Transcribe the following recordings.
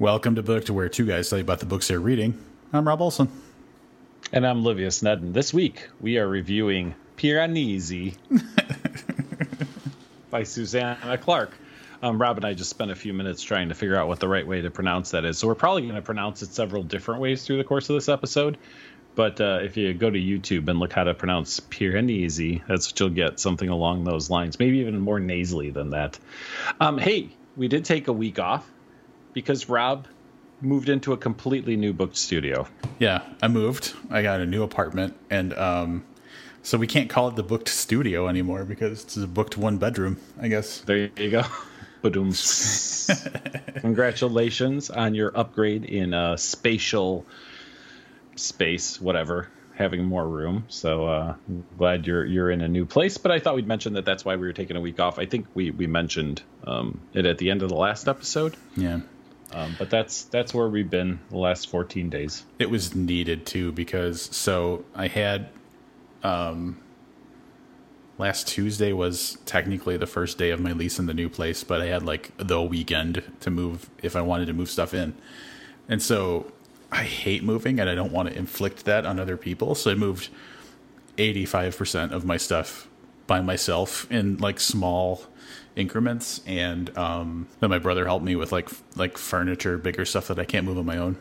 Welcome to Booked where two guys tell you about the books they're reading. I'm Rob Olson. And I'm Livius Nedden. This week we are reviewing Piranesi by Susanna Clarke. Um, Rob and I just spent a few minutes trying to figure out what the right way to pronounce that is. So we're probably going to pronounce it several different ways through the course of this episode. But uh, if you go to YouTube and look how to pronounce Piranesi, that's what you'll get, something along those lines, maybe even more nasally than that. Um, hey, we did take a week off because Rob moved into a completely new book studio. Yeah, I moved. I got a new apartment, and um, so we can't call it the booked studio anymore because it's a booked one bedroom. I guess. There you go. Badoom. Congratulations on your upgrade in uh, spatial space, whatever, having more room. So uh, glad you're you're in a new place. But I thought we'd mention that that's why we were taking a week off. I think we we mentioned um, it at the end of the last episode. Yeah. Um, but that's that's where we've been the last 14 days. It was needed too because so I had um last Tuesday was technically the first day of my lease in the new place, but I had like the weekend to move if I wanted to move stuff in. And so I hate moving and I don't want to inflict that on other people. So I moved 85% of my stuff by myself in like small increments, and um, then my brother helped me with like like furniture, bigger stuff that I can't move on my own.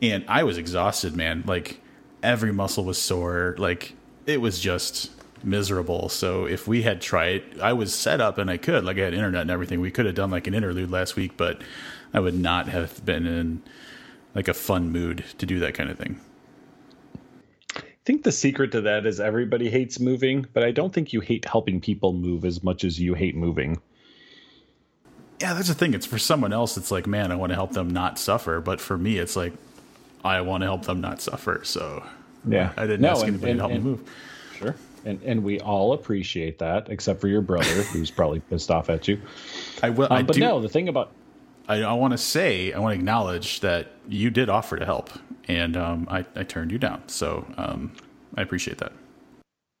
And I was exhausted, man. Like every muscle was sore. Like it was just miserable. So if we had tried, I was set up and I could, like I had internet and everything. We could have done like an interlude last week, but I would not have been in like a fun mood to do that kind of thing think the secret to that is everybody hates moving, but I don't think you hate helping people move as much as you hate moving. Yeah, that's the thing. It's for someone else. It's like, man, I want to help them not suffer. But for me, it's like, I want to help them not suffer. So yeah, I didn't no, ask and, anybody and, to help and, me move. Sure, and and we all appreciate that, except for your brother, who's probably pissed off at you. I will. Um, I but do, no, the thing about I, I want to say, I want to acknowledge that you did offer to help, and um, I, I turned you down. So um, I appreciate that.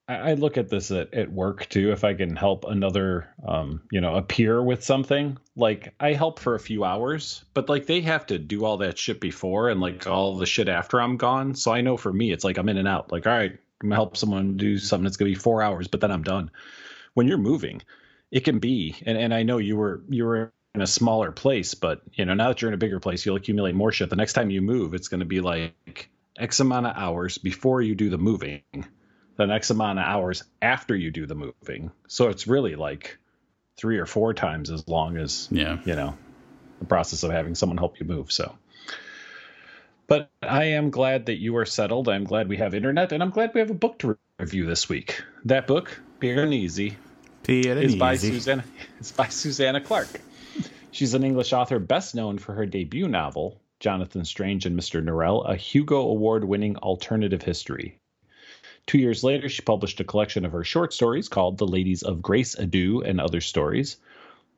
I look at this at, at work too. If I can help another, um, you know, appear with something, like I help for a few hours, but like they have to do all that shit before and like all the shit after I'm gone. So I know for me, it's like I'm in and out. Like, all right, I'm gonna help someone do something that's gonna be four hours, but then I'm done. When you're moving, it can be, and, and I know you were you were in a smaller place, but you know now that you're in a bigger place, you'll accumulate more shit. The next time you move, it's gonna be like X amount of hours before you do the moving, then X amount of hours after you do the moving. So it's really like three or four times as long as yeah, you know, the process of having someone help you move. So but I am glad that you are settled. I'm glad we have internet, and I'm glad we have a book to review this week. That book, Piranesi, is by Susanna. It's by Susanna Clarke. She's an English author, best known for her debut novel, Jonathan Strange and Mr. Norrell, a Hugo Award winning alternative history. Two years later, she published a collection of her short stories called The Ladies of Grace Adieu and Other Stories.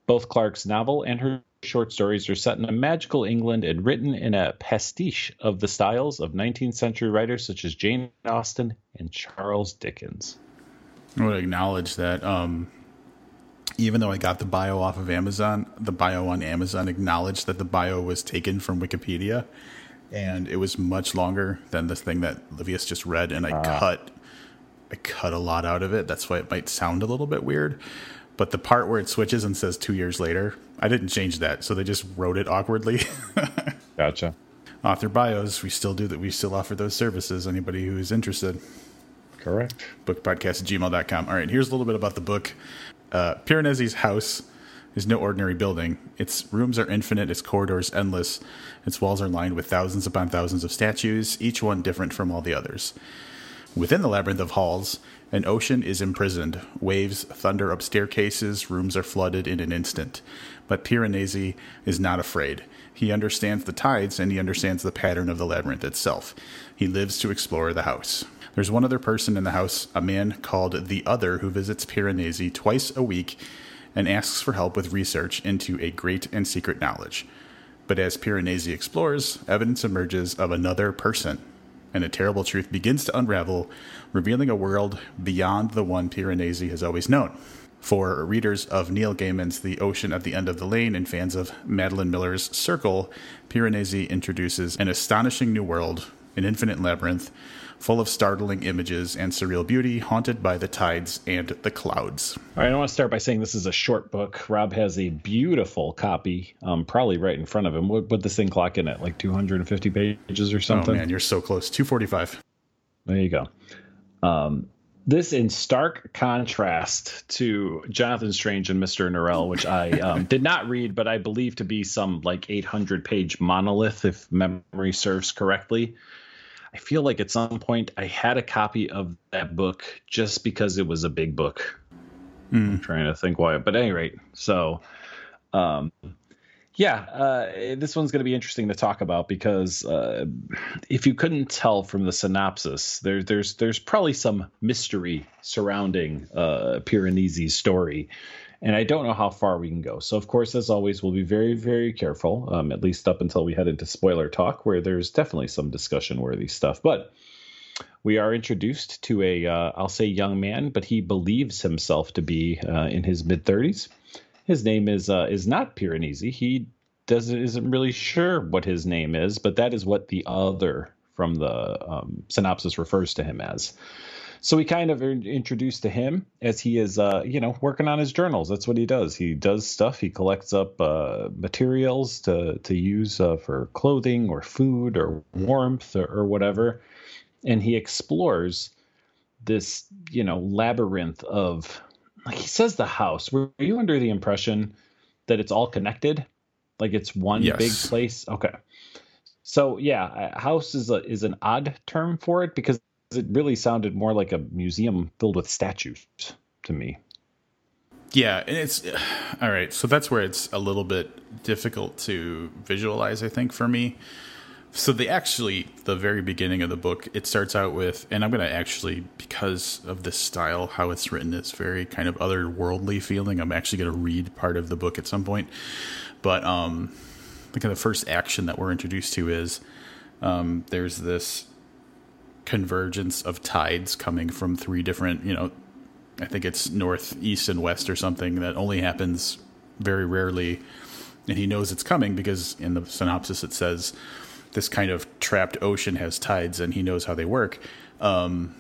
Both Clarke's novel and her short stories are set in a magical England and written in a pastiche of the styles of 19th century writers such as Jane Austen and Charles Dickens. I would acknowledge that um, even though I got the bio off of Amazon, the bio on Amazon acknowledged that the bio was taken from Wikipedia, and it was much longer than the thing that Livius just read, and I uh. cut, I cut a lot out of it. That's why it might sound a little bit weird. But the part where it switches and says two years later, I didn't change that, so they just wrote it awkwardly. gotcha. Author bios, we still do that. We still offer those services. Anybody who is interested. Correct. Bookpodcast at gmail.com. All right, here's a little bit about the book. Uh, Piranesi's house is no ordinary building. Its rooms are infinite, its corridors endless, its walls are lined with thousands upon thousands of statues, each one different from all the others. Within the labyrinth of halls, an ocean is imprisoned. Waves thunder up staircases, rooms are flooded in an instant. But Piranesi is not afraid. He understands the tides and he understands the pattern of the labyrinth itself. He lives to explore the house. There's one other person in the house, a man called The Other, who visits Piranesi twice a week and asks for help with research into a great and secret knowledge. But as Piranesi explores, evidence emerges of another person, and a terrible truth begins to unravel, revealing a world beyond the one Piranesi has always known. For readers of Neil Gaiman's The Ocean at the End of the Lane and fans of Madeline Miller's Circe, Piranesi introduces an astonishing new world, an infinite labyrinth, full of startling images and surreal beauty, haunted by the tides and the clouds. All right, I want to start by saying this is a short book. Rob has a beautiful copy, um, probably right in front of him. What would this thing clock in at? Like 250 pages or something? Oh man, you're so close. 245. There you go. Um, this in stark contrast to Jonathan Strange and Mr. Norrell, which I um, did not read, but I believe to be some like 800 page monolith, if memory serves correctly. I feel like at some point I had a copy of that book just because it was a big book. Mm. I'm trying to think why, but at any rate, so um, yeah, uh, this one's going to be interesting to talk about because uh, if you couldn't tell from the synopsis, there, there's there's probably some mystery surrounding uh, Piranesi's story, and I don't know how far we can go. So, of course, as always, we'll be very very careful, um, at least up until we head into spoiler talk, where there's definitely some discussion worthy stuff. But we are introduced to a uh, say young man, but he believes himself to be uh, in his mid 30s his name is uh, is not Piranesi. He doesn't isn't really sure what his name is, but that is what the other from the um, synopsis refers to him as. So we kind of introduced to him as he is, uh, you know, working on his journals. That's what he does. He does stuff. He collects up uh, materials to to use uh, for clothing or food or warmth or, or whatever, and he explores this, you know, labyrinth of like he says the house. Were you under the impression that it's all connected? Like it's one yes. big place? Okay. So yeah, house is a is an odd term for it because it really sounded more like a museum filled with statues to me. Yeah, and it's all right. So that's where it's a little bit difficult to visualize, I think, for me. So they actually, the very beginning of the book, it starts out with, and I'm going to actually, because of this style, how it's written, it's very kind of otherworldly feeling. I'm actually going to read part of the book at some point. But um, like the first action that we're introduced to is um, there's this convergence of tides coming from three different, you know, I think it's north, east, and west or something that only happens very rarely. And he knows it's coming because in the synopsis it says, this kind of trapped ocean has tides and he knows how they work. Um,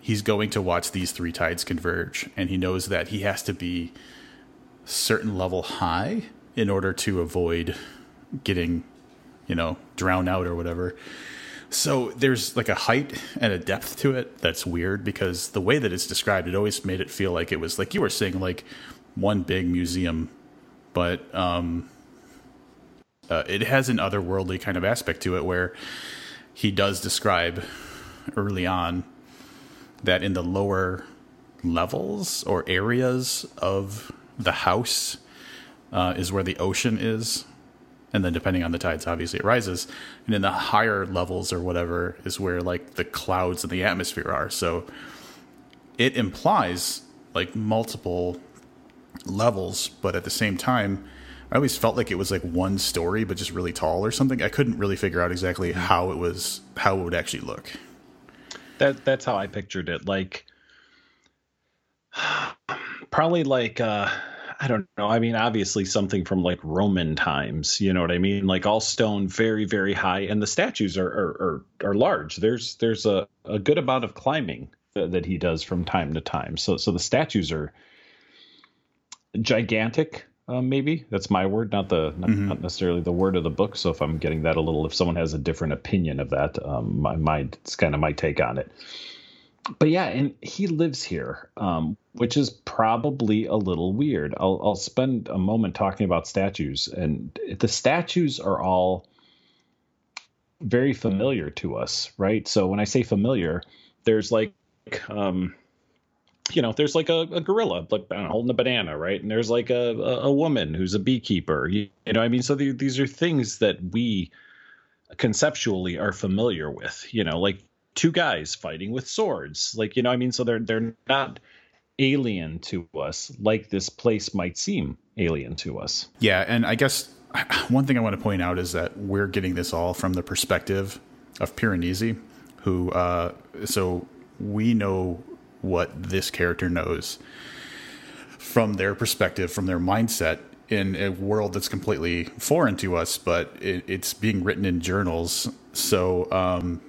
he's going to watch these three tides converge, and he knows that he has to be certain level high in order to avoid getting, you know, drowned out or whatever. So there's like a height and a depth to it that's weird because the way that it's described, it always made it feel like it was like you were saying, like one big museum, but um, uh, it has an otherworldly kind of aspect to it where he does describe early on that in the lower levels or areas of the house uh, is where the ocean is and then depending on the tides obviously it rises and in the higher levels or whatever is where like the clouds and the atmosphere are so it implies like multiple levels but at the same time I always felt like it was like one story, but just really tall or something. I couldn't really figure out exactly mm-hmm. how it was, how it would actually look. That that's how I pictured it. Like, probably like uh, I don't know. I mean, obviously something from like Roman times. You know what I mean? Like all stone, very very high, and the statues are are are, are large. There's there's a, a good amount of climbing that, that he does from time to time. So so the statues are gigantic um, maybe that's my word, not the not, mm-hmm. not, necessarily the word of the book. So if I'm getting that a little, if someone has a different opinion of that, um, my mind it's kind of my take on it. But yeah, and he lives here, um, which is probably a little weird. I'll, I'll spend a moment talking about statues, and the statues are all very familiar to us, right? So when I say familiar, there's like um, you know, there's like a, a gorilla like holding a banana, right? And there's like a, a, a woman who's a beekeeper. You, you know, I mean, so the, these are things that we conceptually are familiar with. You know, like two guys fighting with swords. Like, you know, I mean, so they're they're not alien to us like this place might seem alien to us. Yeah, and I guess one thing I want to point out is that we're getting this all from the perspective of Piranesi, who uh, so we know what this character knows from their perspective, from their mindset, in a world that's completely foreign to us, but it, it's being written in journals. So um,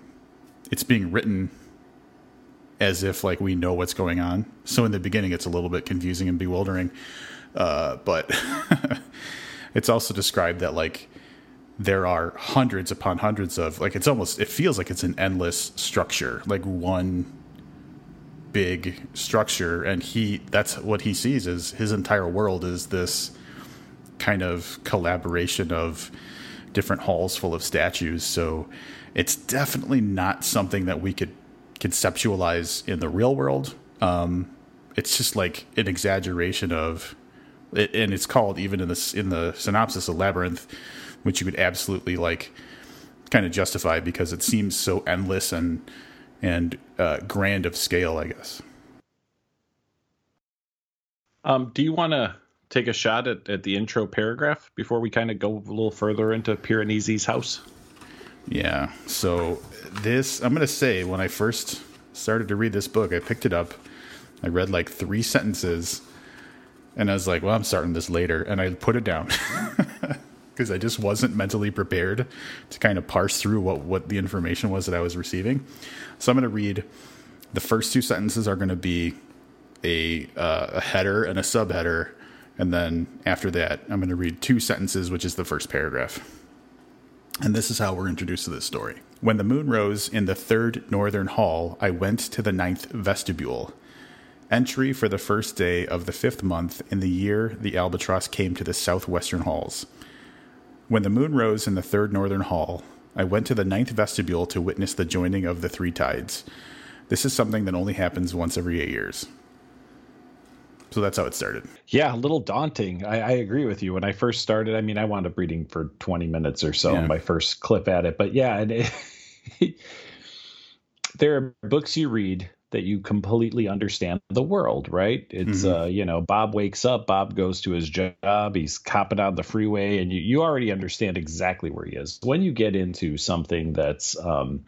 it's being written as if like we know what's going on. So in the beginning, it's a little bit confusing and bewildering. Uh, but it's also described that like there are hundreds upon hundreds of like it's almost it feels like it's an endless structure, like one big structure, and he that's what he sees is his entire world is this kind of collaboration of different halls full of statues. So it's definitely not something that we could conceptualize in the real world. Um, it's just like an exaggeration of, and it's called even in the in the synopsis a labyrinth, which you could absolutely like kind of justify because it seems so endless and and uh, grand of scale, I guess. Um, do you want to take a shot at, at the intro paragraph before we kind of go a little further into Piranesi's house? Yeah. So this, I'm going to say, when I first started to read this book, I picked it up. I read like three sentences, and I was like, "Well, I'm starting this later," and I put it down because I just wasn't mentally prepared to kind of parse through what what the information was that I was receiving. So I'm going to read. The first two sentences are going to be a uh, a header and a subheader, and then after that, I'm going to read two sentences, which is the first paragraph. And this is how we're introduced to this story. When the moon rose in the third northern hall, I went to the ninth vestibule. Entry for the first day of the fifth month in the year the albatross came to the southwestern halls. When the moon rose in the third northern hall, I went to the ninth vestibule to witness the joining of the three tides. This is something that only happens once every eight years. So that's how it started. Yeah, a little daunting. I, I, agree with you. When I first started, I mean, I wound up reading for 20 minutes or so, yeah. my first clip at it. But yeah, it, there are books you read that you completely understand the world, right? It's mm-hmm. uh, you know, Bob wakes up, Bob goes to his job, he's copping on the freeway, and you, you already understand exactly where he is. When you get into something that's um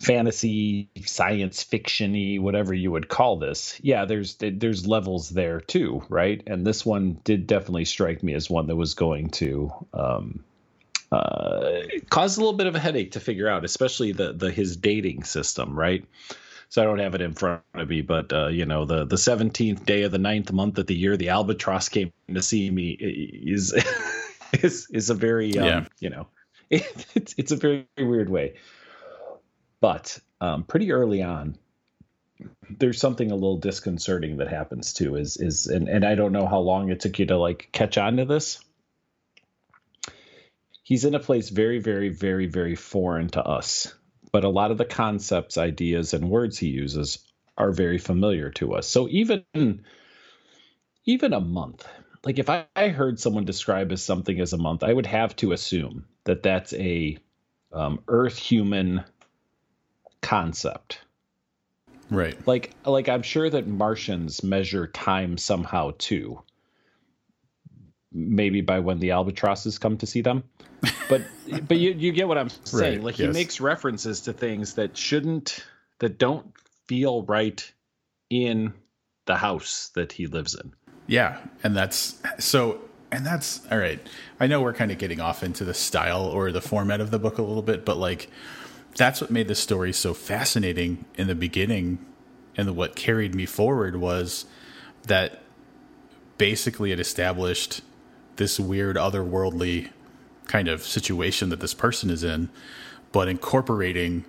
fantasy, science fictiony, whatever you would call this. Yeah, there's there's levels there too, right? And this one did definitely strike me as one that was going to um, uh, cause a little bit of a headache to figure out, especially the the his dating system, right? So I don't have it in front of me, but uh, you know, the the seventeenth day of the ninth month of the year, the albatross came to see me is is is a very um, yeah. you know, it, it's it's a very weird way. But um, pretty early on, there's something a little disconcerting that happens too. Is is and, and I don't know how long it took you to like catch on to this. He's in a place very, very, very, very foreign to us. But a lot of the concepts, ideas, and words he uses are very familiar to us. So even even a month, like if I, I heard someone describe as something as a month, I would have to assume that that's a um, Earth human concept. Right. Like like I'm sure that Martians measure time somehow too. Maybe by when the albatrosses come to see them. But but you you get what I'm saying. Right, like yes. he makes references to things that shouldn't that don't feel right in the house that he lives in. Yeah, and that's so and that's all right. I know we're kind of getting off into the style or the format of the book a little bit, but like that's what made the story so fascinating in the beginning and what carried me forward was that basically it established this weird otherworldly kind of situation that this person is in but incorporating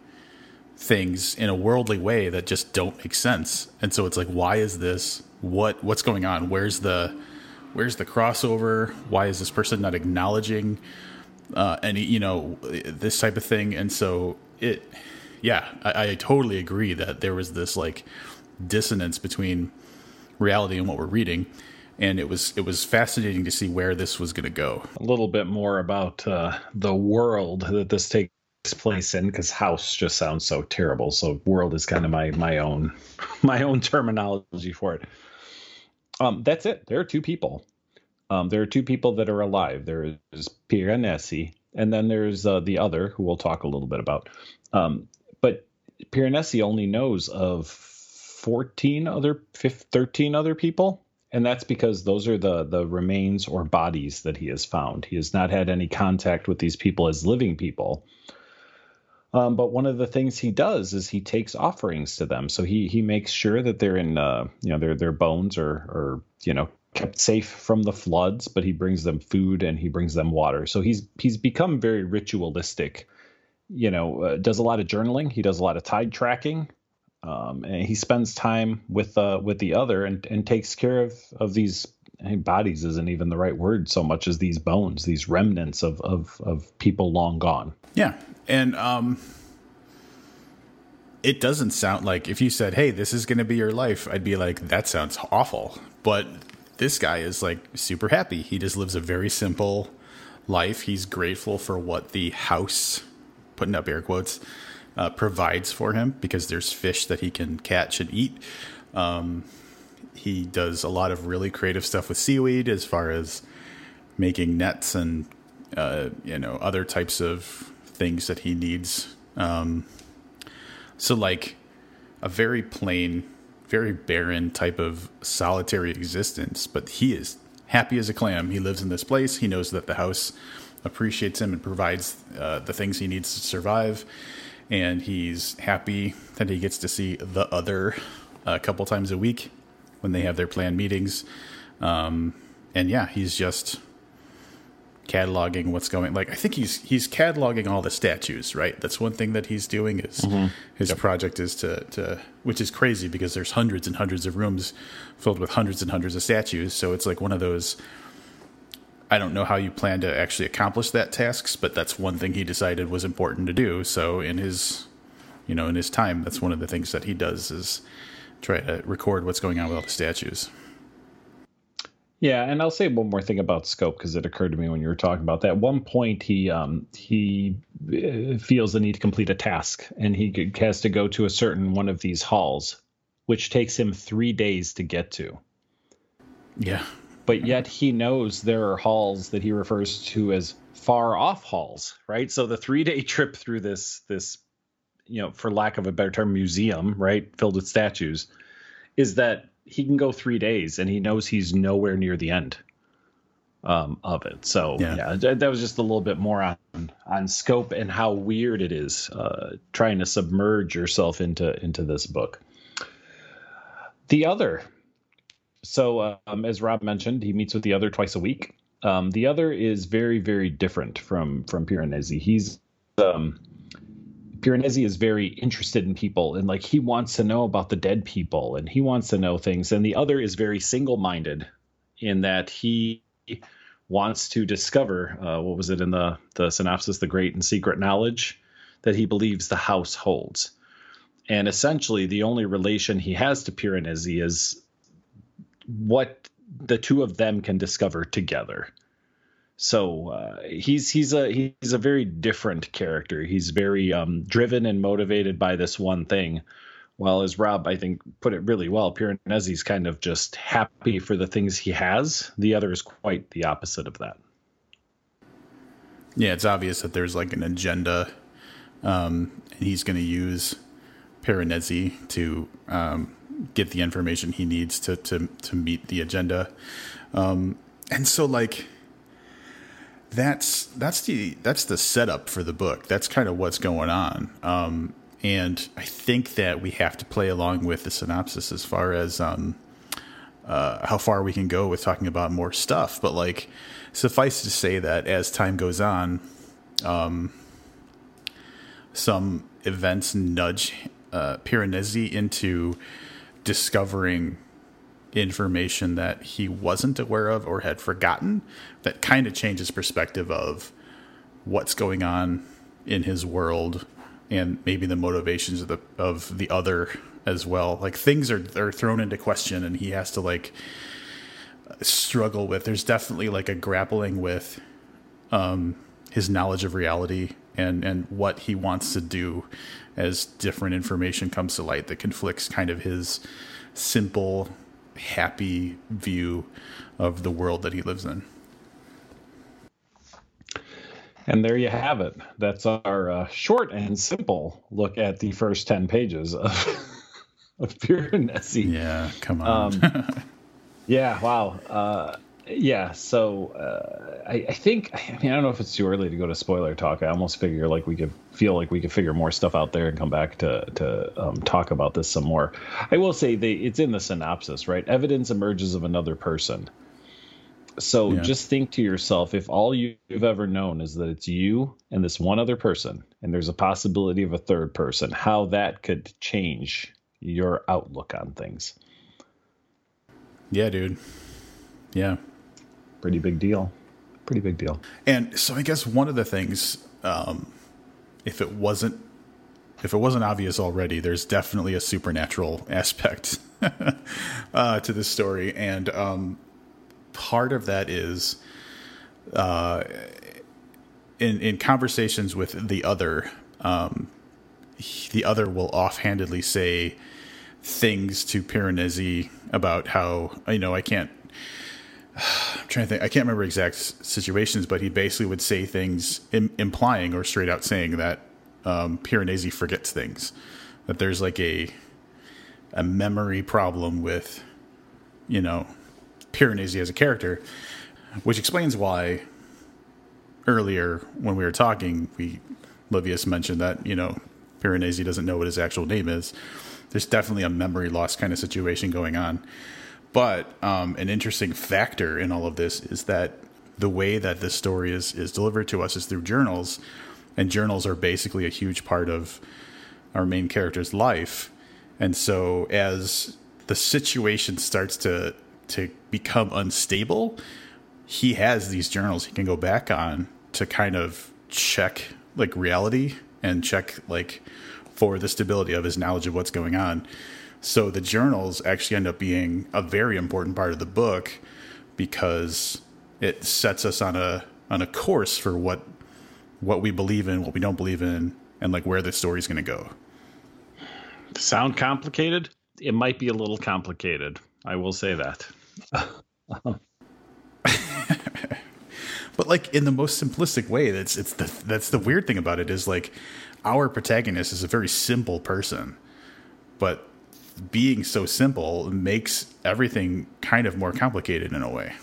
things in a worldly way that just don't make sense. And so it's like why is this? What what's going on? Where's the where's the crossover? Why is this person not acknowledging uh, any you know this type of thing? And so it yeah I, I totally agree that there was this like dissonance between reality and what we're reading and it was it was fascinating to see where this was going to go. A little bit more about uh, the world that this takes place in because house just sounds so terrible so world is kind of my my own my own terminology for it. Um that's it. There are two people. Um there are two people that are alive. There is Piranesi and then there's uh, the other who we'll talk a little bit about. Um, but Piranesi only knows of 14 other 15, 13 other people and that's because those are the the remains or bodies that he has found. He has not had any contact with these people as living people. Um, but one of the things he does is he takes offerings to them. So he he makes sure that they're in uh, you know their their bones or are you know kept safe from the floods. But he brings them food and he brings them water. So he's he's become very ritualistic. You know, uh, does a lot of journaling. He does a lot of tide tracking. Um, and he spends time with uh, with the other and, and takes care of of these bodies isn't even the right word so much as these bones, these remnants of of of people long gone. Yeah, and um, it doesn't sound like if you said, "Hey, this is going to be your life," I'd be like, "That sounds awful." But this guy is like super happy. He just lives a very simple life. He's grateful for what the house, putting up air quotes, uh, provides for him because there's fish that he can catch and eat. Um, he does a lot of really creative stuff with seaweed as far as making nets and uh, you know other types of things that he needs. Um, so like a very plain, very barren type of solitary existence, but he is happy as a clam. He lives in this place. He knows that the house appreciates him and provides uh, the things he needs to survive. And he's happy that he gets to see the other a couple times a week when they have their planned meetings. Um, and yeah, he's just cataloging what's going like I think he's he's cataloging all the statues, right? That's one thing that he's doing is mm-hmm. his yep. project is to to which is crazy because there's hundreds and hundreds of rooms filled with hundreds and hundreds of statues. So it's like one of those I don't know how you plan to actually accomplish that tasks, but that's one thing he decided was important to do. So in his you know, in his time, that's one of the things that he does is try to record what's going on with all the statues. Yeah, and I'll say one more thing about scope because it occurred to me when you were talking about that. At one point, he um, he uh, feels the need to complete a task, and he has to go to a certain one of these halls, which takes him three days to get to. Yeah, but yet he knows there are halls that he refers to as far off halls, right? So the three day trip through this this you know, for lack of a better term, museum, right, filled with statues, is that he can go three days and he knows he's nowhere near the end um, of it. So yeah. yeah. that was just a little bit more on on scope and how weird it is uh, trying to submerge yourself into into this book. The other, so um, as Rob mentioned, he meets with the other twice a week. Um, the other is very very different from from Piranesi. He's um, Piranesi is very interested in people and like he wants to know about the dead people and he wants to know things. And the other is very single minded in that he wants to discover uh, what was it in the the synopsis, the great and secret knowledge that he believes the house holds. And essentially, the only relation he has to Piranesi is what the two of them can discover together. So uh, he's he's a he's a very different character. He's very um, driven and motivated by this one thing. Well, as Rob I think put it really well, Piranesi's kind of just happy for the things he has. The other is quite the opposite of that. Yeah, it's obvious that there's like an agenda, um, and he's going to use Piranesi to um, get the information he needs to to to meet the agenda. Um, and so like that's that's the that's the setup for the book. That's kind of what's going on. Um, and I think that we have to play along with the synopsis as far as um, uh, how far we can go with talking about more stuff. But like, suffice to say that as time goes on, um, some events nudge uh, Piranesi into discovering information that he wasn't aware of or had forgotten that kind of changes perspective of what's going on in his world and maybe the motivations of the of the other as well. Like things are are thrown into question and he has to like struggle with. There's definitely like a grappling with um his knowledge of reality and and what he wants to do as different information comes to light that conflicts kind of his simple happy view of the world that he lives in. And there you have it. That's our uh, short and simple look at the first 10 pages of, of Piranesi. Yeah, come on. um, Yeah. Wow. Uh, yeah. So uh, I, I, think I mean I don't know if it's too early to go to spoiler talk. I almost figure like we could feel like we could figure more stuff out there and come back to to um, talk about this some more. I will say they it's in the synopsis, right? Evidence emerges of another person. So yeah. just think to yourself if all you've ever known is that it's you and this one other person, and there's a possibility of a third person, how that could change your outlook on things. Yeah, dude. Yeah. Pretty big deal. Pretty big deal. And so I guess one of the things, um, if it wasn't if it wasn't obvious already, there's definitely a supernatural aspect uh, to this story, and um, part of that is uh, in in conversations with the other, um, the other will offhandedly say things to Piranesi about how you know I can't. Trying to think. I can't remember exact situations, but he basically would say things Im- implying or straight out saying that um, Piranesi forgets things. That there's like a a memory problem with, you know, Piranesi as a character, which explains why earlier when we were talking, we Livius mentioned that you know Piranesi doesn't know what his actual name is. There's definitely a memory loss kind of situation going on. But um, an interesting factor in all of this is that the way that this story is is delivered to us is through journals, and journals are basically a huge part of our main character's life. And so as the situation starts to to become unstable, he has these journals he can go back on to kind of check like reality and check like for the stability of his knowledge of what's going on. So the journals actually end up being a very important part of the book because it sets us on a on a course for what what we believe in, what we don't believe in, and like where the story's going to go. Sound complicated? It might be a little complicated. I will say that. but like in the most simplistic way, that's it's the that's the weird thing about it is like our protagonist is a very simple person, but being so simple makes everything kind of more complicated in a way.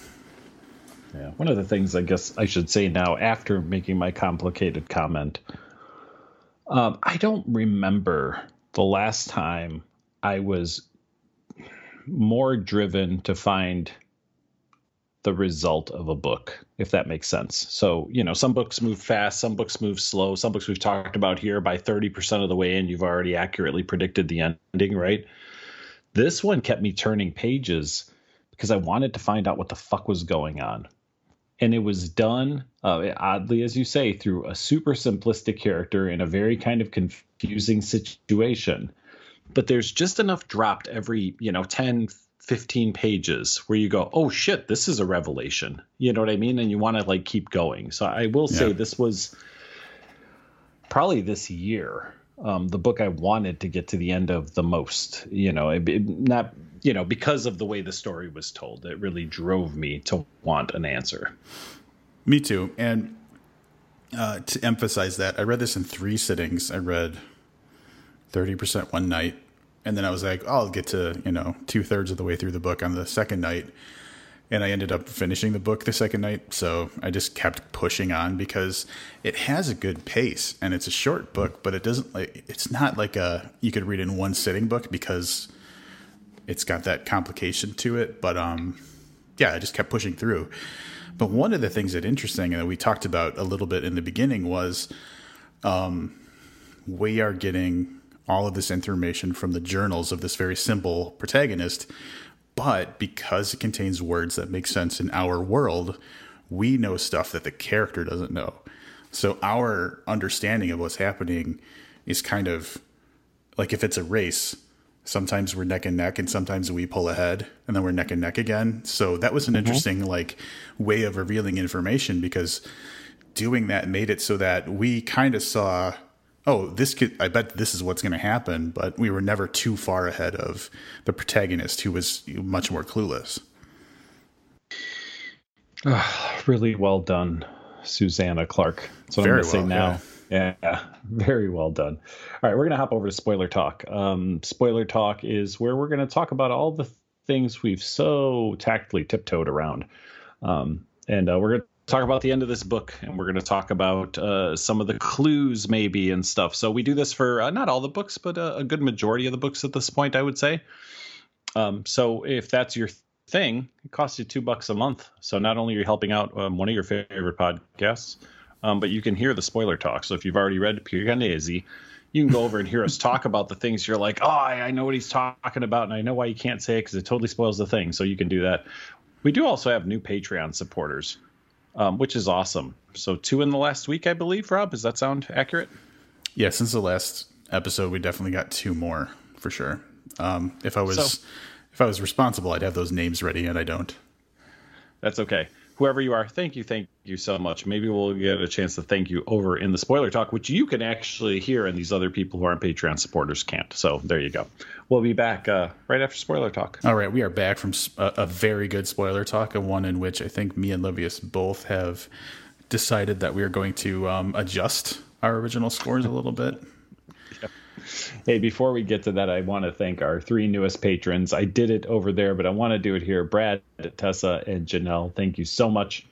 Yeah. One of the things I guess I should say now, after making my complicated comment, um, I don't remember the last time I was more driven to find the result of a book, if that makes sense. So, you know, some books move fast, some books move slow, some books we've talked about here by 30% of the way in, you've already accurately predicted the ending, right? This one kept me turning pages because I wanted to find out what the fuck was going on. And it was done, uh, oddly, as you say, through a super simplistic character in a very kind of confusing situation. But there's just enough dropped every, you know, 10, 15 pages where you go, oh shit, this is a revelation. You know what I mean? And you want to like keep going. So I will say yeah. this was probably this year um, the book I wanted to get to the end of the most. You know, it, it, not you know because of the way the story was told. It really drove me to want an answer. Me too. And uh, to emphasize that, I read this in three sittings. I read thirty percent one night, and then I was like, oh, I'll get to you know two thirds of the way through the book on the second night, and I ended up finishing the book the second night. So I just kept pushing on because it has a good pace and it's a short book, but it doesn't like it's not like a you could read in one sitting book because it's got that complication to it. But um, yeah, I just kept pushing through. But one of the things that interesting and that we talked about a little bit in the beginning was um, we are getting all of this information from the journals of this very simple protagonist. But because it contains words that make sense in our world, we know stuff that the character doesn't know. So our understanding of what's happening is kind of like if it's a race, sometimes we're neck and neck and sometimes we pull ahead and then we're neck and neck again. So that was an mm-hmm. interesting like way of revealing information because doing that made it so that we kind of saw oh, this could, I bet this is what's going to happen, but we were never too far ahead of the protagonist who was much more clueless. Oh, really well done, Susanna Clarke. That's what Very I'm going to well, say now. Yeah. yeah. very well done. All right, we're going to hop over to spoiler talk. Um, spoiler talk is where we're going to talk about all the things we've so tactfully tiptoed around. Um, and uh, we're going to talk about the end of this book and we're going to talk about uh, some of the clues maybe and stuff. So we do this for uh, not all the books but a, a, good majority of the books at this point i would say. Um, so if that's your thing it costs you two bucks a month. So not only are you helping out um, one of your favorite podcasts um, but you can hear the spoiler talk. So if you've already read Piranesi, you can go over and hear us talk about the things you're like oh I, I know what he's talking about and i know why you can't say it because it totally spoils the thing. So you can do that. We do also have new patreon supporters um, which is awesome. So two in the last week, I believe. Rob, does that sound accurate? Yeah, since the last episode, we definitely got two more for sure. Um, if I was so, if I was responsible, I'd have those names ready, and I don't. That's okay whoever you are, thank you, thank you so much. Maybe we'll get a chance to thank you over in the spoiler talk, which you can actually hear, and these other people who aren't Patreon supporters can't. So there you go. We'll be back uh, right after spoiler talk. All right, we are back from a, a very good spoiler talk, a one in which I think me and Livius both have decided that we are going to um, adjust our original scores a little bit. Hey, before we get to that, I want to thank our three newest patrons. I did it over there, but I want to do it here. Brad, Tessa, and Janelle, thank you so much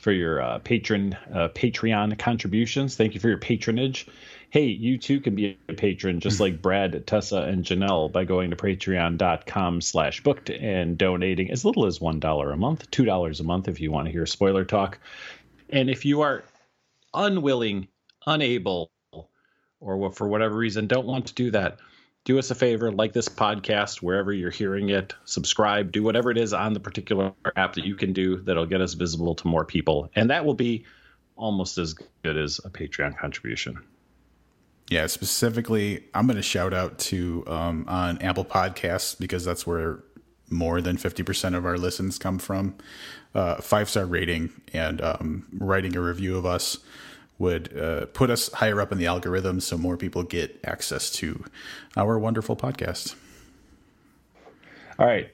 for your uh, patron uh, Patreon contributions. Thank you for your patronage. Hey, you too can be a patron just like Brad, Tessa, and Janelle by going to patreon.com slash booked and donating as little as $1 a month, $2 a month if you want to hear spoiler talk. And if you are unwilling, unable, or for whatever reason don't want to do that, do us a favor, like this podcast wherever you're hearing it, subscribe, do whatever it is on the particular app that you can do that'll get us visible to more people. And that will be almost as good as a Patreon contribution. Yeah, specifically, I'm going to shout out to um, on Apple Podcasts because that's where more than 50% of our listens come from. Uh, five star rating and um, writing a review of us would uh, put us higher up in the algorithm so more people get access to our wonderful podcast. All right.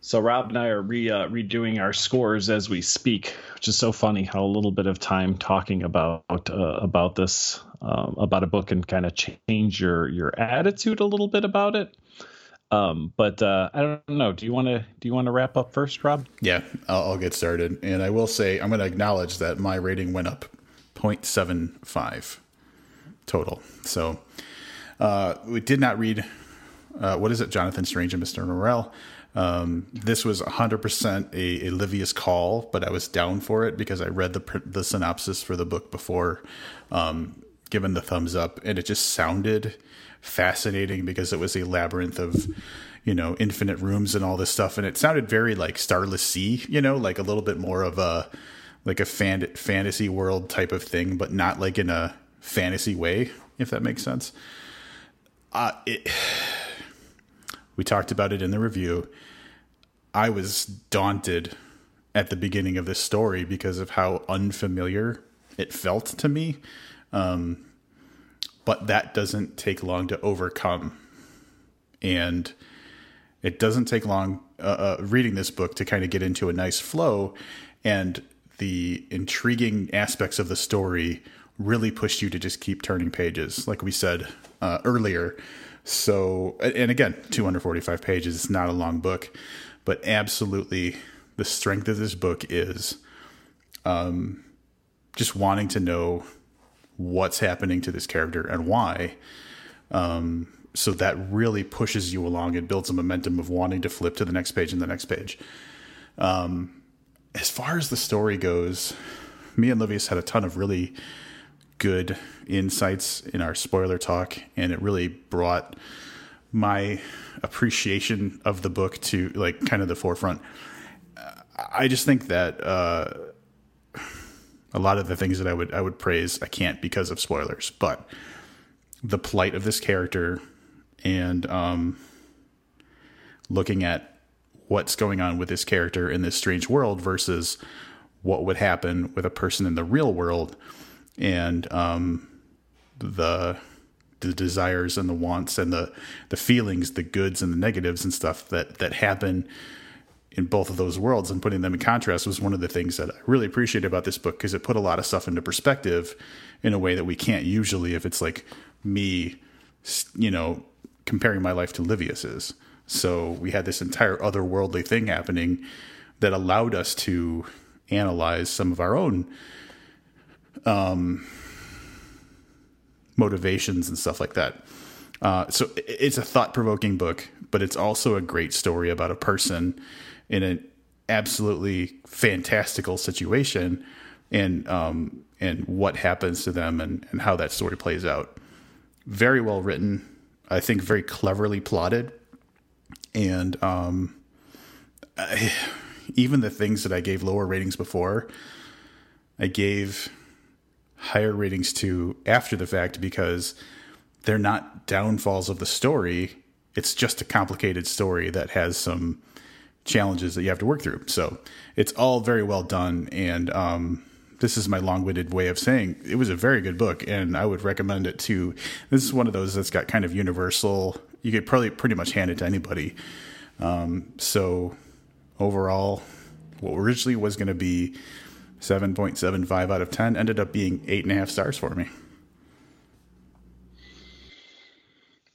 So Rob and I are re, uh, redoing our scores as we speak, which is so funny how a little bit of time talking about uh, about this um, about a book and kind of change your your attitude a little bit about it. Um, but uh, I don't know. Do you want to do you want to wrap up first, Rob? Yeah, I'll, I'll get started, and I will say I'm going to acknowledge that my rating went up 0.75 total. So uh, we did not read, uh, what is it, Jonathan Strange and Mr. Norrell. Um, this was 100% a, a Livius call, but I was down for it because I read the the synopsis for the book before, um, given the thumbs up, and it just sounded fascinating because it was a labyrinth of, you know, infinite rooms and all this stuff, and it sounded very like Starless Sea, you know, like a little bit more of a like a fan- fantasy world type of thing, but not like in a fantasy way, if that makes sense. Uh, it, we talked about it in the review. I was daunted at the beginning of this story because of how unfamiliar it felt to me. Um, but that doesn't take long to overcome. And it doesn't take long uh, uh, reading this book to kind of get into a nice flow. And the intriguing aspects of the story really pushed you to just keep turning pages, like we said uh, earlier. So, and again, 245 pages, it's not a long book, but absolutely the strength of this book is um, just wanting to know what's happening to this character and why. Um, so that really pushes you along and builds a momentum of wanting to flip to the next page and the next page. Um, as far as the story goes, me and Livius had a ton of really good insights in our spoiler talk, and it really brought my appreciation of the book to like kind of the forefront. I just think that uh, a lot of the things that I would I would praise I can't because of spoilers, but the plight of this character and um, looking at what's going on with this character in this strange world versus what would happen with a person in the real world and um, the the desires and the wants and the the feelings, the goods and the negatives and stuff that that happen in both of those worlds and putting them in contrast was one of the things that I really appreciated about this book because it put a lot of stuff into perspective in a way that we can't usually if it's like me, you know, comparing my life to Livius's. So we had this entire otherworldly thing happening that allowed us to analyze some of our own um, motivations and stuff like that. Uh, so it's a thought provoking book, but it's also a great story about a person in an absolutely fantastical situation and um, and what happens to them and, and how that story plays out. Very well written, I think very cleverly plotted, and um, I, even the things that I gave lower ratings before, I gave higher ratings to after the fact because they're not downfalls of the story. It's just a complicated story that has some challenges that you have to work through. So it's all very well done. And um, this is my long winded way of saying it was a very good book, and I would recommend it to. This is one of those that's got kind of universal. You could probably pretty much hand it to anybody. Um, so overall, what originally was going to be 7.75 out of 10 ended up being 8.5 stars for me.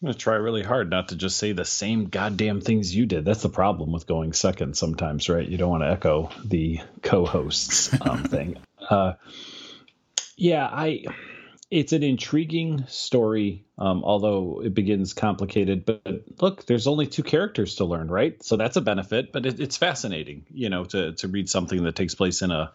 I'm going to try really hard not to just say the same goddamn things you did. That's the problem with going second sometimes, right? You don't want to echo the co-hosts um, thing. Uh, yeah, I. It's an intriguing story, um, although it begins complicated. But look, there's only two characters to learn, right? So that's a benefit. But it, it's fascinating, you know, to to read something that takes place in a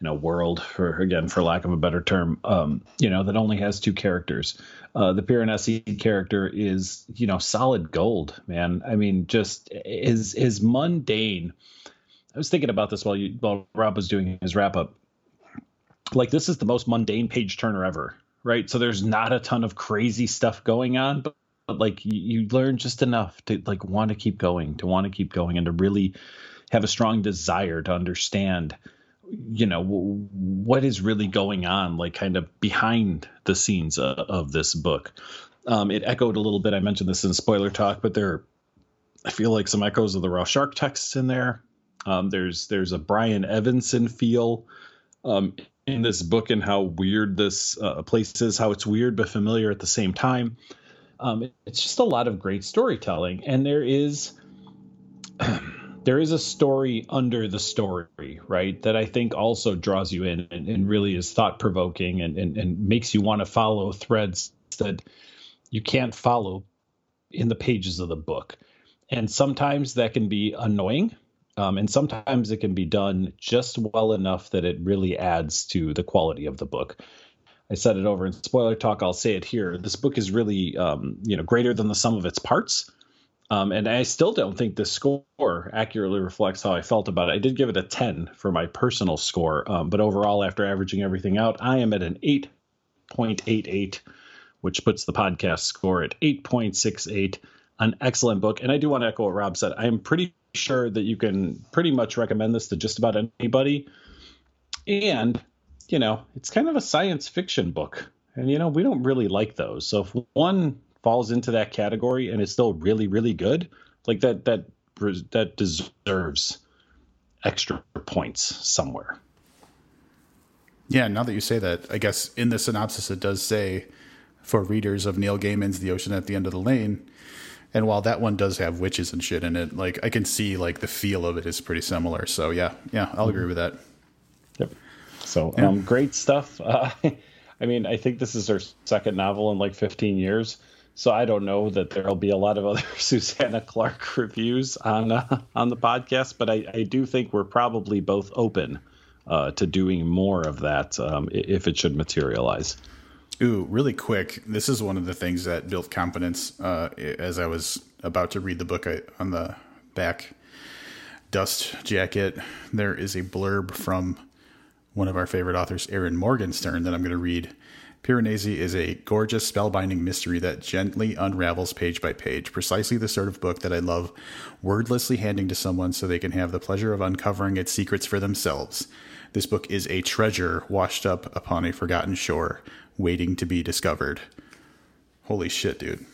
in a world, for again, for lack of a better term, um, you know, that only has two characters. Uh, the Piranesi character is, you know, solid gold, man. I mean, just is is mundane. I was thinking about this while you while Rob was doing his wrap up. Like this is the most mundane page turner ever, right? So there's not a ton of crazy stuff going on, but, but like you, you learn just enough to like want to keep going, to want to keep going, and to really have a strong desire to understand you know what is really going on like kind of behind the scenes uh, of this book. Um, it echoed a little bit i mentioned this in spoiler talk but there i feel like some echoes of the raw shark texts in there. Um, there's there's a Brian Evenson feel. Um, in this book and how weird this uh, place is how it's weird but familiar at the same time um, it's just a lot of great storytelling and there is there is a story under the story, right? That I think also draws you in and, and really is thought provoking and, and, and makes you want to follow threads that you can't follow in the pages of the book. And sometimes that can be annoying. Um, and sometimes it can be done just well enough that it really adds to the quality of the book. I said it over in spoiler talk. I'll say it here. This book is really, um, you know, greater than the sum of its parts. Um, and I still don't think the score accurately reflects how I felt about it. I did give it a 10 for my personal score, um, but overall, after averaging everything out, I am at an 8.88, which puts the podcast score at 8.68. An excellent book. And I do want to echo what Rob said. I am pretty sure that you can pretty much recommend this to just about anybody. And, you know, it's kind of a science fiction book. And, you know, we don't really like those. So if one falls into that category and is still really really good, like that that that deserves extra points somewhere. Yeah, now that you say that, I guess in the synopsis it does say for readers of Neil Gaiman's The Ocean at the End of the Lane. And while that one does have witches and shit in it, like I can see like the feel of it is pretty similar. So yeah, yeah, I'll agree with that. Yep. So yeah. um, great stuff. Uh, I mean, I think this is her second novel in like 15 years. So I don't know that there'll be a lot of other Susanna Clarke reviews on uh, on the podcast, but I, I, do think we're probably both open uh, to doing more of that um, if it should materialize. Ooh, really quick! This is one of the things that built confidence uh, as I was about to read the book. I, on the back dust jacket, there is a blurb from one of our favorite authors, Erin Morgenstern, that I'm going to read Piranesi is a gorgeous, spellbinding mystery that gently unravels page by page, precisely the sort of book that I love wordlessly handing to someone so they can have the pleasure of uncovering its secrets for themselves. This book is a treasure washed up upon a forgotten shore, waiting to be discovered. Holy shit, dude.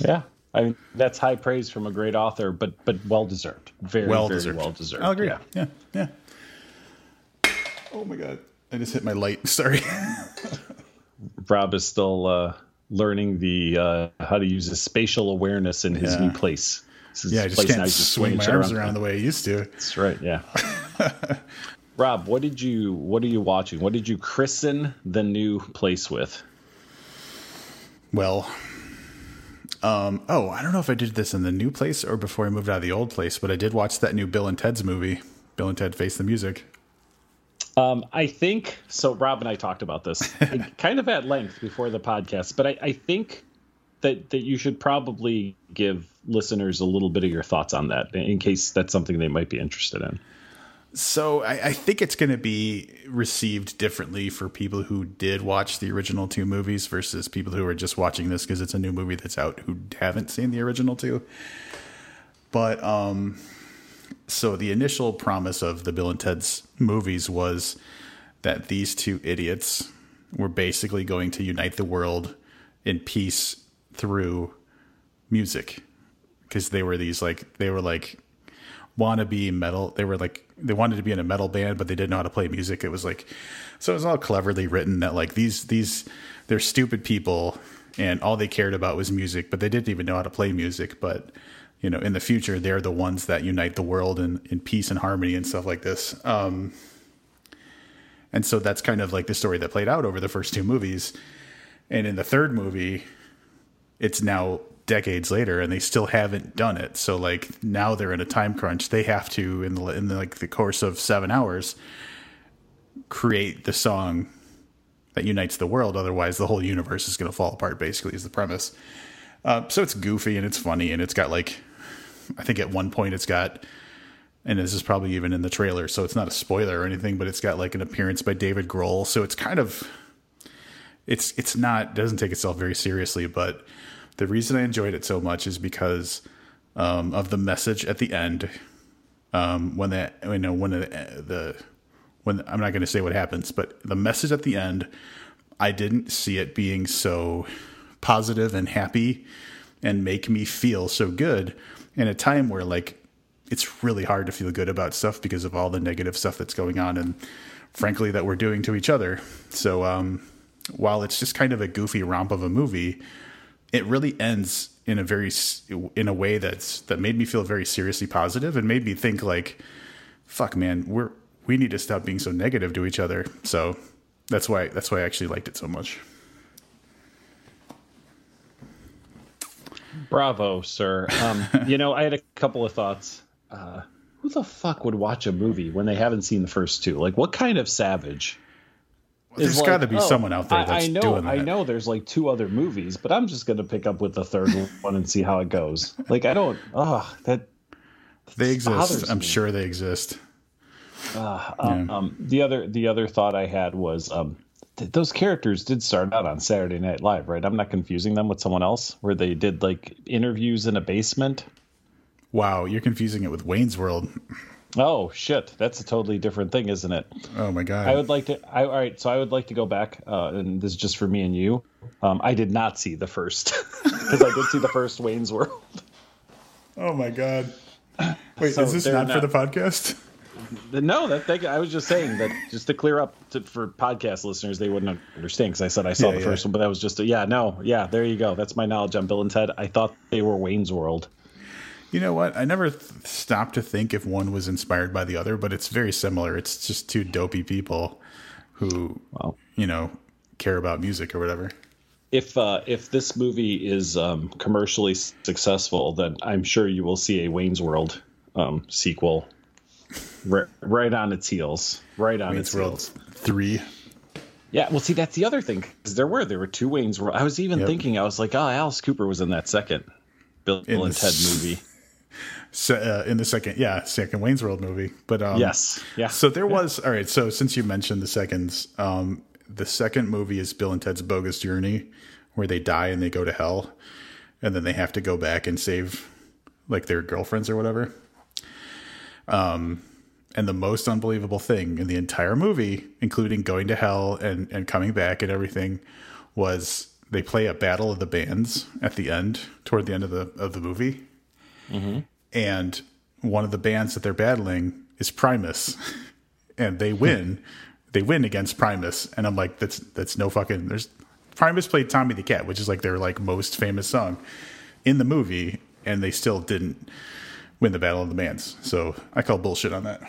Yeah. I mean, that's high praise from a great author, but but well deserved. Very, well very deserved. well deserved. I'll agree. Yeah. yeah. Yeah. Oh my god. I just hit my light. Sorry. Rob is still uh, learning the uh, how to use his spatial awareness in his yeah. new place. yeah, I just can't just swing my arms around, around the way I used to. That's right. Yeah. Rob, what did you what are you watching? What did you christen the new place with? Well, um, oh, I don't know if I did this in the new place or before I moved out of the old place, but I did watch that new Bill and Ted's movie, Bill and Ted Face the Music. Um, I think so. Rob and I talked about this kind of at length before the podcast, but I, I think that that you should probably give listeners a little bit of your thoughts on that in case that's something they might be interested in. So I, I think it's going to be received differently for people who did watch the original two movies versus people who are just watching this because it's a new movie that's out who haven't seen the original two. But um, so the initial promise of the Bill and Ted's movies was that these two idiots were basically going to unite the world in peace through music because they were these like they were like wannabe metal. They were like they wanted to be in a metal band, but they didn't know how to play music. It was like so it was all cleverly written that like these these they're stupid people and all they cared about was music, but they didn't even know how to play music. But you know, in the future, they're the ones that unite the world in, in peace and harmony and stuff like this. Um, and so that's kind of like the story that played out over the first two movies. And in the third movie, it's now decades later and they still haven't done it. So like now they're in a time crunch. They have to in the in the, like the course of 7 hours create the song that unites the world otherwise the whole universe is going to fall apart basically is the premise. Uh, so it's goofy and it's funny and it's got like I think at one point it's got and this is probably even in the trailer so it's not a spoiler or anything but it's got like an appearance by David Grohl so it's kind of it's it's not doesn't take itself very seriously but the reason I enjoyed it so much is because um, of the message at the end. Um, when the you know when the, the when I'm not going to say what happens, but the message at the end, I didn't see it being so positive and happy and make me feel so good in a time where like it's really hard to feel good about stuff because of all the negative stuff that's going on and frankly that we're doing to each other. So um, while it's just kind of a goofy romp of a movie, it really ends in a very in a way that's that made me feel very seriously positive and made me think like fuck man we're we need to stop being so negative to each other. So that's why that's why I actually liked it so much. Bravo sir. Um, you know I had a couple of thoughts. Uh, who the fuck would watch a movie when they haven't seen the first two? Like what kind of savage there's like, got to be oh, someone out there that's I, I know, doing that. I know there's like two other movies, but I'm just going to pick up with the third one and see how it goes. Like I don't. Oh, that. They exist. I'm me. sure they exist. Uh, um, yeah. um, the other the other thought I had was um, th- those characters did start out on Saturday Night Live, right? I'm not confusing them with someone else, where they did like interviews in a basement. Wow, you're confusing it with Wayne's World. Oh shit, that's a totally different thing, isn't it? Oh my god. I would like to. I, all right, so I would like to go back, uh, and this is just for me and you. Um, I did not see the first because I did see the first Wayne's World. Oh my god. Wait, so is this not, not, for the podcast? No, that thing, I was just saying that just to clear up to, for podcast listeners, they wouldn't understand because I said I saw yeah, the yeah. first one, but that was just a, yeah, no, yeah, there you go. That's my knowledge on Bill and Ted. I thought they were Wayne's World. You know what? I never th- stopped to think if one was inspired by the other, but it's very similar. It's just two dopey people who, well, you know, care about music or whatever. If uh, if this movie is um, commercially successful, then I'm sure you will see a Wayne's World um, sequel right, right on its heels. Right on Wayne's its World heels. Three. Yeah, well, see, that's the other thing because there were there were two Wayne's World. I was even yep. thinking, I was like, oh, Alice Cooper was in that second Bill in and Ted movie uh, in the second, yeah, second Wayne's World movie. But um, yes, yeah. So there was all right. So since you mentioned the seconds, um, the second movie is Bill and Ted's Bogus Journey, where they die and they go to hell, and then they have to go back and save like their girlfriends or whatever. Um, and the most unbelievable thing in the entire movie, including going to hell and and coming back and everything, was they play a battle of the bands at the end, toward the end of the of the movie. Mm-hmm and one of the bands that they're battling is Primus, and they win. they win against Primus, and I'm like, that's that's no fucking. There's Primus played Tommy the Cat, which is like their like most famous song in the movie, and they still didn't win the Battle of the Bands. So I call bullshit on that.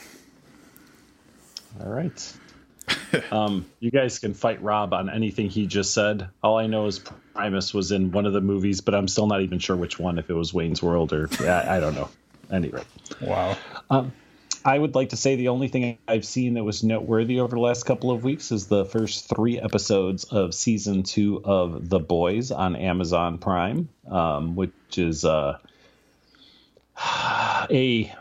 All right. um, you guys can fight Rob on anything he just said. All I know is Primus was in one of the movies, but I'm still not even sure which one. If it was Wayne's World or yeah, I don't know. Anyway, wow. Um, I would like to say the only thing I've seen that was noteworthy over the last couple of weeks is the first three episodes of season two of The Boys on Amazon Prime, um, which is uh, a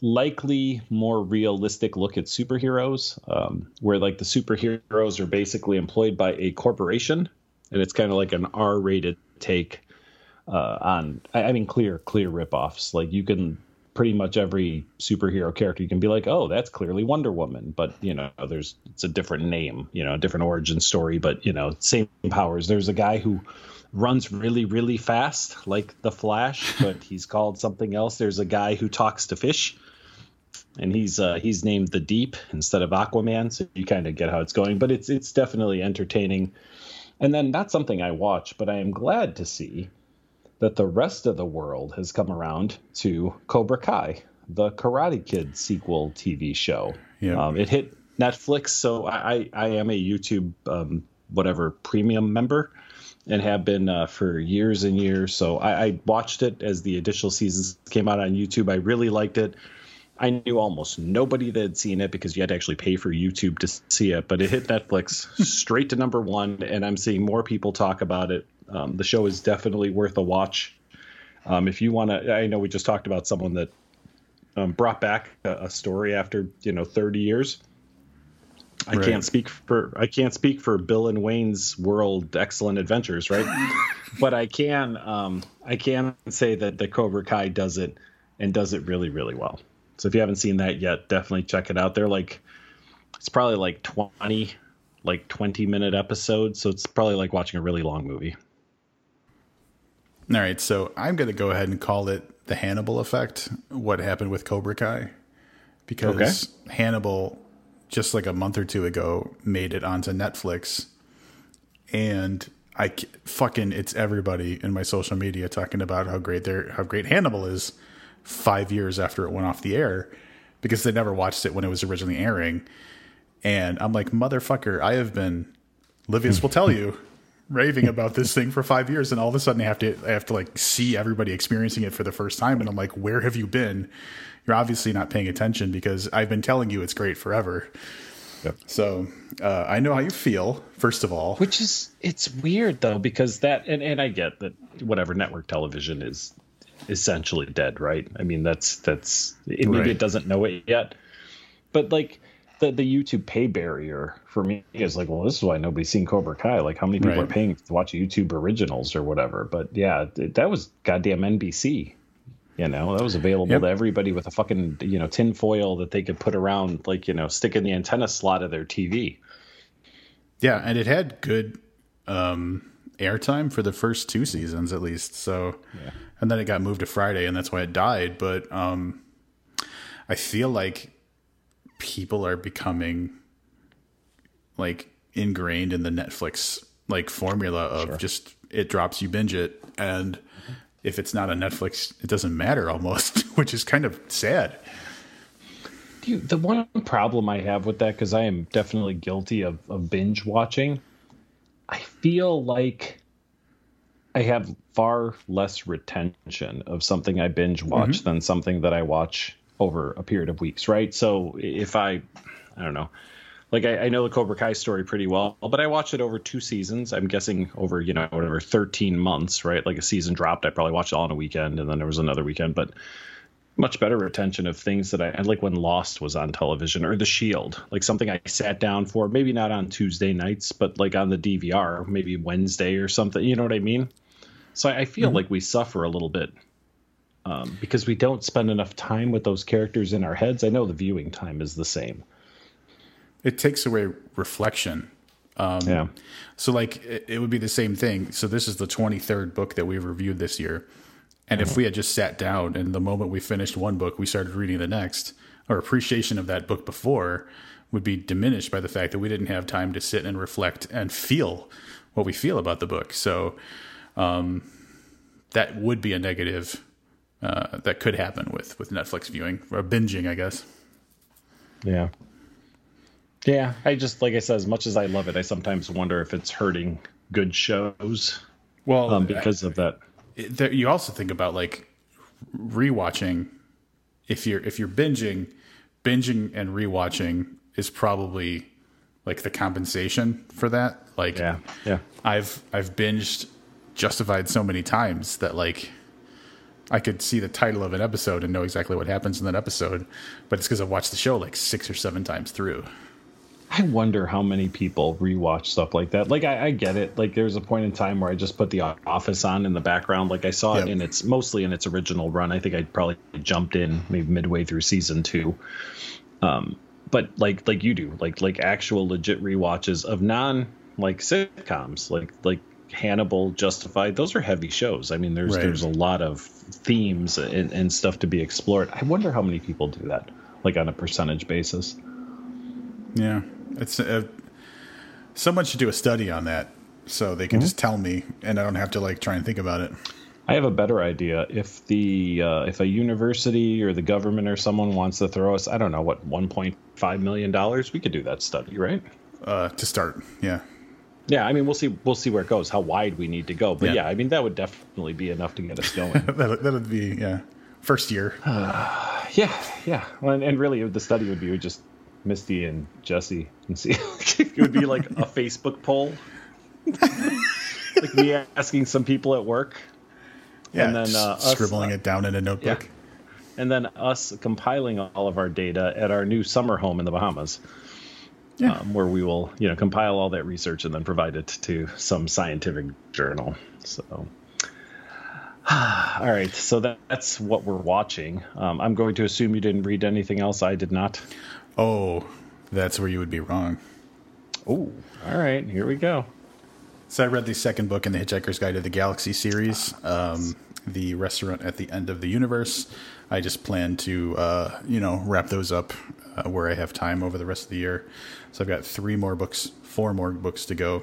likely more realistic look at superheroes, um, where like the superheroes are basically employed by a corporation, and it's kind of like an R-rated take uh, on. I, I mean, clear, clear ripoffs. Like you can pretty much every superhero character you can be like oh that's clearly wonder woman but you know there's it's a different name you know a different origin story but you know same powers there's a guy who runs really really fast like the flash but he's called something else there's a guy who talks to fish and he's uh, he's named the deep instead of aquaman so you kind of get how it's going but it's it's definitely entertaining and then not something i watch but i am glad to see that the rest of the world has come around to Cobra Kai, the Karate Kid sequel TV show. Yeah. Um, it hit Netflix, so I, I am a YouTube um, whatever premium member and have been uh, for years and years. So I, I, watched it as the additional seasons came out on YouTube. I really liked it. I knew almost nobody that had seen it because you had to actually pay for YouTube to see it, but it hit Netflix straight to number one, and I'm seeing more people talk about it um, the show is definitely worth a watch. Um, if you want to, I know we just talked about someone that um, brought back a, a, story after you know 30 years. I right. can't speak for I can't speak for Bill and Wayne's World Excellent Adventures, right? but I can um, I can say that the Cobra Kai does it and does it really really well. So if you haven't seen that yet, definitely check it out. They're like it's probably like 20 like 20 minute episodes, so it's probably like watching a really long movie. All right, so I'm going to go ahead and call it the Hannibal effect. What happened with Cobra Kai? Because okay. Hannibal, just like a month or two ago, made it onto Netflix, and I fucking it's everybody in my social media talking about how great their how great Hannibal is. Five years after it went off the air, because they never watched it when it was originally airing, and I'm like, motherfucker, I have been. Livius will tell you raving about this thing for five years, and all of a sudden I have to I have to like see everybody experiencing it for the first time, and I'm like, where have you been? You're obviously not paying attention because I've been telling you it's great forever. Yep. So uh, I know how you feel. First of all, which is it's weird though because that and and I get that whatever network television is essentially dead, right? I mean that's that's maybe right. it doesn't know it yet, but like the the YouTube pay barrier for me is like, well, this is why nobody's seen Cobra Kai. Like, how many people right. are paying to watch YouTube originals or whatever? But yeah, that was goddamn NBC. You know, that was available yep. to everybody with a fucking you know tin foil that they could put around, like you know, stick in the antenna slot of their TV. Yeah, and it had good um, airtime for the first two seasons at least. So, yeah. And then it got moved to Friday, and that's why it died. But um, I feel like people are becoming like ingrained in the Netflix like formula of sure. just it drops you binge it and if it's not a Netflix it doesn't matter almost which is kind of sad. You, the one problem I have with that because I am definitely guilty of, of binge watching I feel like I have far less retention of something I binge watch mm-hmm. than something that I watch over a period of weeks, right? So if I, I don't know, like I, I, know the Cobra Kai story pretty well, but I watched it over two seasons. I'm guessing over you know whatever 13 months, right? Like a season dropped, I probably watched it all in a weekend, and then there was another weekend, but much better retention of things that I, I like when Lost was on television or The Shield, like something I sat down for, maybe not on Tuesday nights, but like on the DVR, maybe Wednesday or something. You know what I mean? So I, feel mm-hmm. like we suffer a little bit um, because we don't spend enough time with those characters in our heads. I know the viewing time is the same. It takes away reflection. Um, yeah. So, like, it, it, would be the same thing. So, this is the 23rd book that we've reviewed this year. And mm-hmm. if we had just sat down and the moment we finished one book, we started reading the next, our appreciation of that book before would be diminished by the fact that we didn't have time to sit and reflect and feel what we feel about the book. So, um, that would be a negative uh, that could happen with with Netflix viewing or binging, I guess. Yeah. Yeah, I just like I said, as much as I love it, I sometimes wonder if it's hurting good shows. Well, um, because I, of that. It, there, you also think about like rewatching. If you're if you're binging, binging and rewatching is probably like the compensation for that. Like, yeah, yeah. I've I've binged Justified so many times that like I could see the title of an episode and know exactly what happens in that episode, but it's because I've watched the show like six or seven times through. I wonder how many people rewatch stuff like that. Like I, I, get it. Like there's a point in time where I just put the Office on in the background. Like I saw yep. it in its mostly in its original run. I think I probably jumped in maybe midway through season two. Um, but like like you do, like like actual legit rewatches of non like sitcoms, like like Hannibal, Justified. Those are heavy shows. I mean, there's right. there's a lot of themes and, and stuff to be explored. I wonder how many people do that, like on a percentage basis. Yeah, it's uh, someone should do a study on that so they can mm-hmm. just tell me and I don't have to like try and think about it. I have a better idea. If the uh, if a university or the government or someone wants to throw us, I don't know what, 1.5 million dollars, we could do that study, right? Uh, to start, yeah. Yeah, I mean, we'll see. We'll see where it goes. How wide we need to go, but yeah, yeah I mean, that would definitely be enough to get us going. that would be yeah, first year. Uh, yeah, yeah, well, and, and, really, the study would be would just Misty and Jesse and see. it would be like a Facebook poll, like me asking some people at work, yeah, and then uh, us, scribbling uh, it down in a notebook, yeah. and then us compiling all of our data at our new summer home in the Bahamas. Yeah. Um, where we will, you know, compile all that research and then provide it to some scientific journal. So, all right, so that, that's what we're watching. Um, I'm going to assume you didn't read anything else. I did not. Oh, that's where you would be wrong. Oh, all right. Here we go. So I read the second book in the Hitchhiker's Guide to the Galaxy series, um, the Restaurant at the End of the Universe. I just plan to, uh, you know, wrap those up uh, where I have time over the rest of the year. So I've got three more books, four more books to go.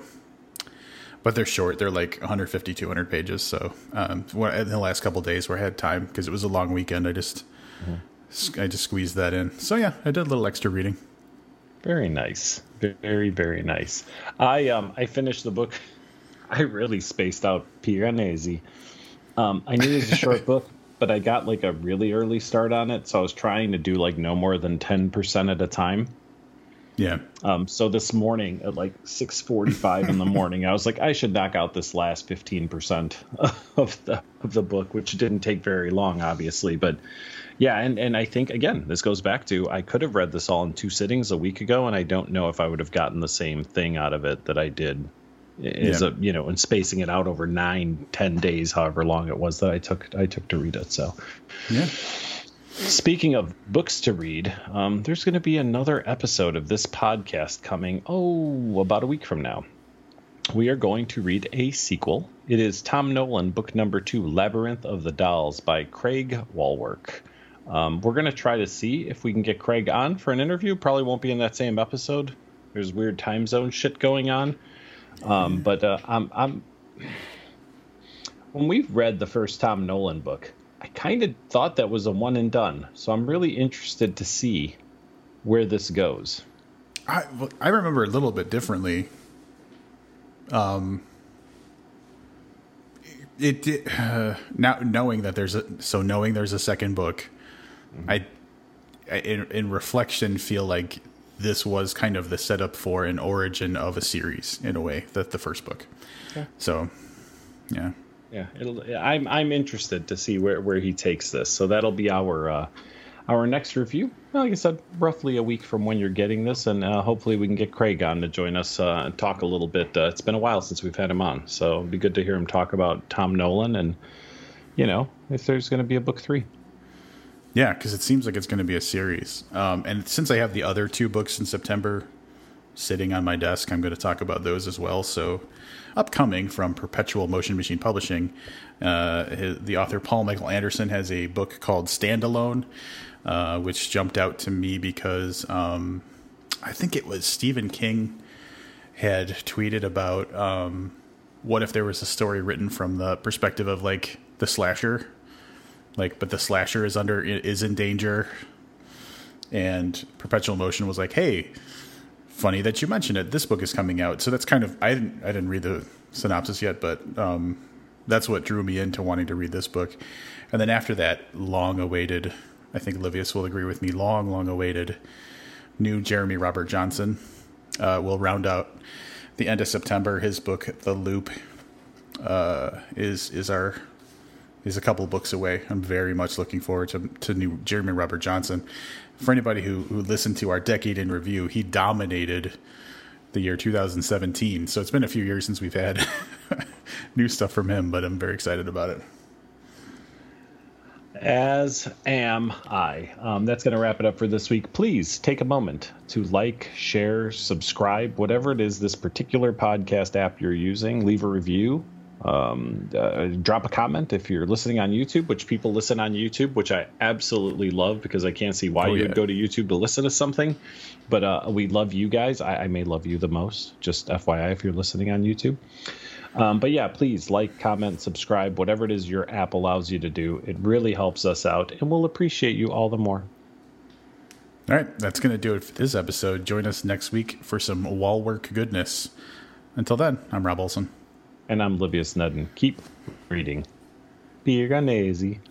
But they're short. They're like 150, 200 pages. So um, in the last couple days where I had time because it was a long weekend, I just mm-hmm. I just squeezed that in. So yeah, I did a little extra reading. Very nice. Very very nice. I um I finished the book. I really spaced out Piranesi. Um, I knew it was a short book, but I got like a really early start on it, so I was trying to do like no more than ten percent at a time. Yeah. Um, so this morning at like 6:45 in the morning, I was like, I should knock out this last 15% of the of the book, which didn't take very long, obviously, but yeah, and, and I think again, this goes back to I could have read this all in two sittings a week ago, and I don't know if I would have gotten the same thing out of it that I did is yeah. a you know and spacing it out over nine ten days however long it was that i took i took to read it so yeah speaking of books to read um, there's going to be another episode of this podcast coming oh about a week from now we are going to read a sequel it is tom nolan book number two labyrinth of the dolls by Craig Wallwork um, we're going to try to see if we can get Craig on for an interview. Probably won't be in that same episode. There's weird time zone shit going on. Um, but uh, I'm, I'm when we've read the first Tom Nolan book, I kind of thought that was a one and done. So I'm really interested to see where this goes. I I remember a little bit differently. Um, it, it uh, now knowing that there's a so knowing there's a second book Mm-hmm. I, I in, in reflection, feel like this was kind of the setup for an origin of a series in a way that the first book. Okay. So, yeah, yeah. I'm I'm interested to see where where he takes this. So that'll be our uh, our next review. well, Like I said, roughly a week from when you're getting this, and uh, hopefully we can get Craig on to join us uh, and talk a little bit. Uh, it's been a while since we've had him on, so it'd be good to hear him talk about Tom Nolan and you know if there's going to be a book three. Yeah, because it seems like it's going to be a series. Um, and since I have the other two books in September sitting on my desk, I'm going to talk about those as well. So, upcoming from Perpetual Motion Machine Publishing, uh, his, the author Paul Michael Anderson has a book called Standalone, uh, which jumped out to me because um, I think it was Stephen King had tweeted about um, what if there was a story written from the perspective of like the slasher like, but the slasher is under is in danger. And Perpetual Motion was like, "Hey, funny that you mentioned it. This book is coming out." So that's kind of I didn't I didn't read the synopsis yet, but um, that's what drew me into wanting to read this book. And then after that, long awaited, I think Livius will agree with me, long, long awaited new Jeremy Robert Johnson uh, will round out the end of September. His book, The Loop, uh, is is our is a couple books away. I'm very much looking forward to to new Jeremy Robert Johnson. For anybody who who listened to our decade in review, he dominated the year 2017. So it's been a few years since we've had new stuff from him, but I'm very excited about it. As am I. Um, that's going to wrap it up for this week. Please take a moment to like, share, subscribe, whatever it is this particular podcast app you're using. Leave a review. Um, uh, drop a comment if you're listening on YouTube, which people listen on YouTube, which I absolutely love because I can't see why oh, you'd go to YouTube to listen to something. But uh, we love you guys. I, I may love you the most. Just FYI, if you're listening on YouTube. Um, but yeah, please like, comment, subscribe, whatever it is your app allows you to do. It really helps us out, and we'll appreciate you all the more. All right, that's going to do it for this episode. Join us next week for some Wallwork goodness. Until then, I'm Rob Olson. And I'm Livius Nedden. Keep reading. Piranesi.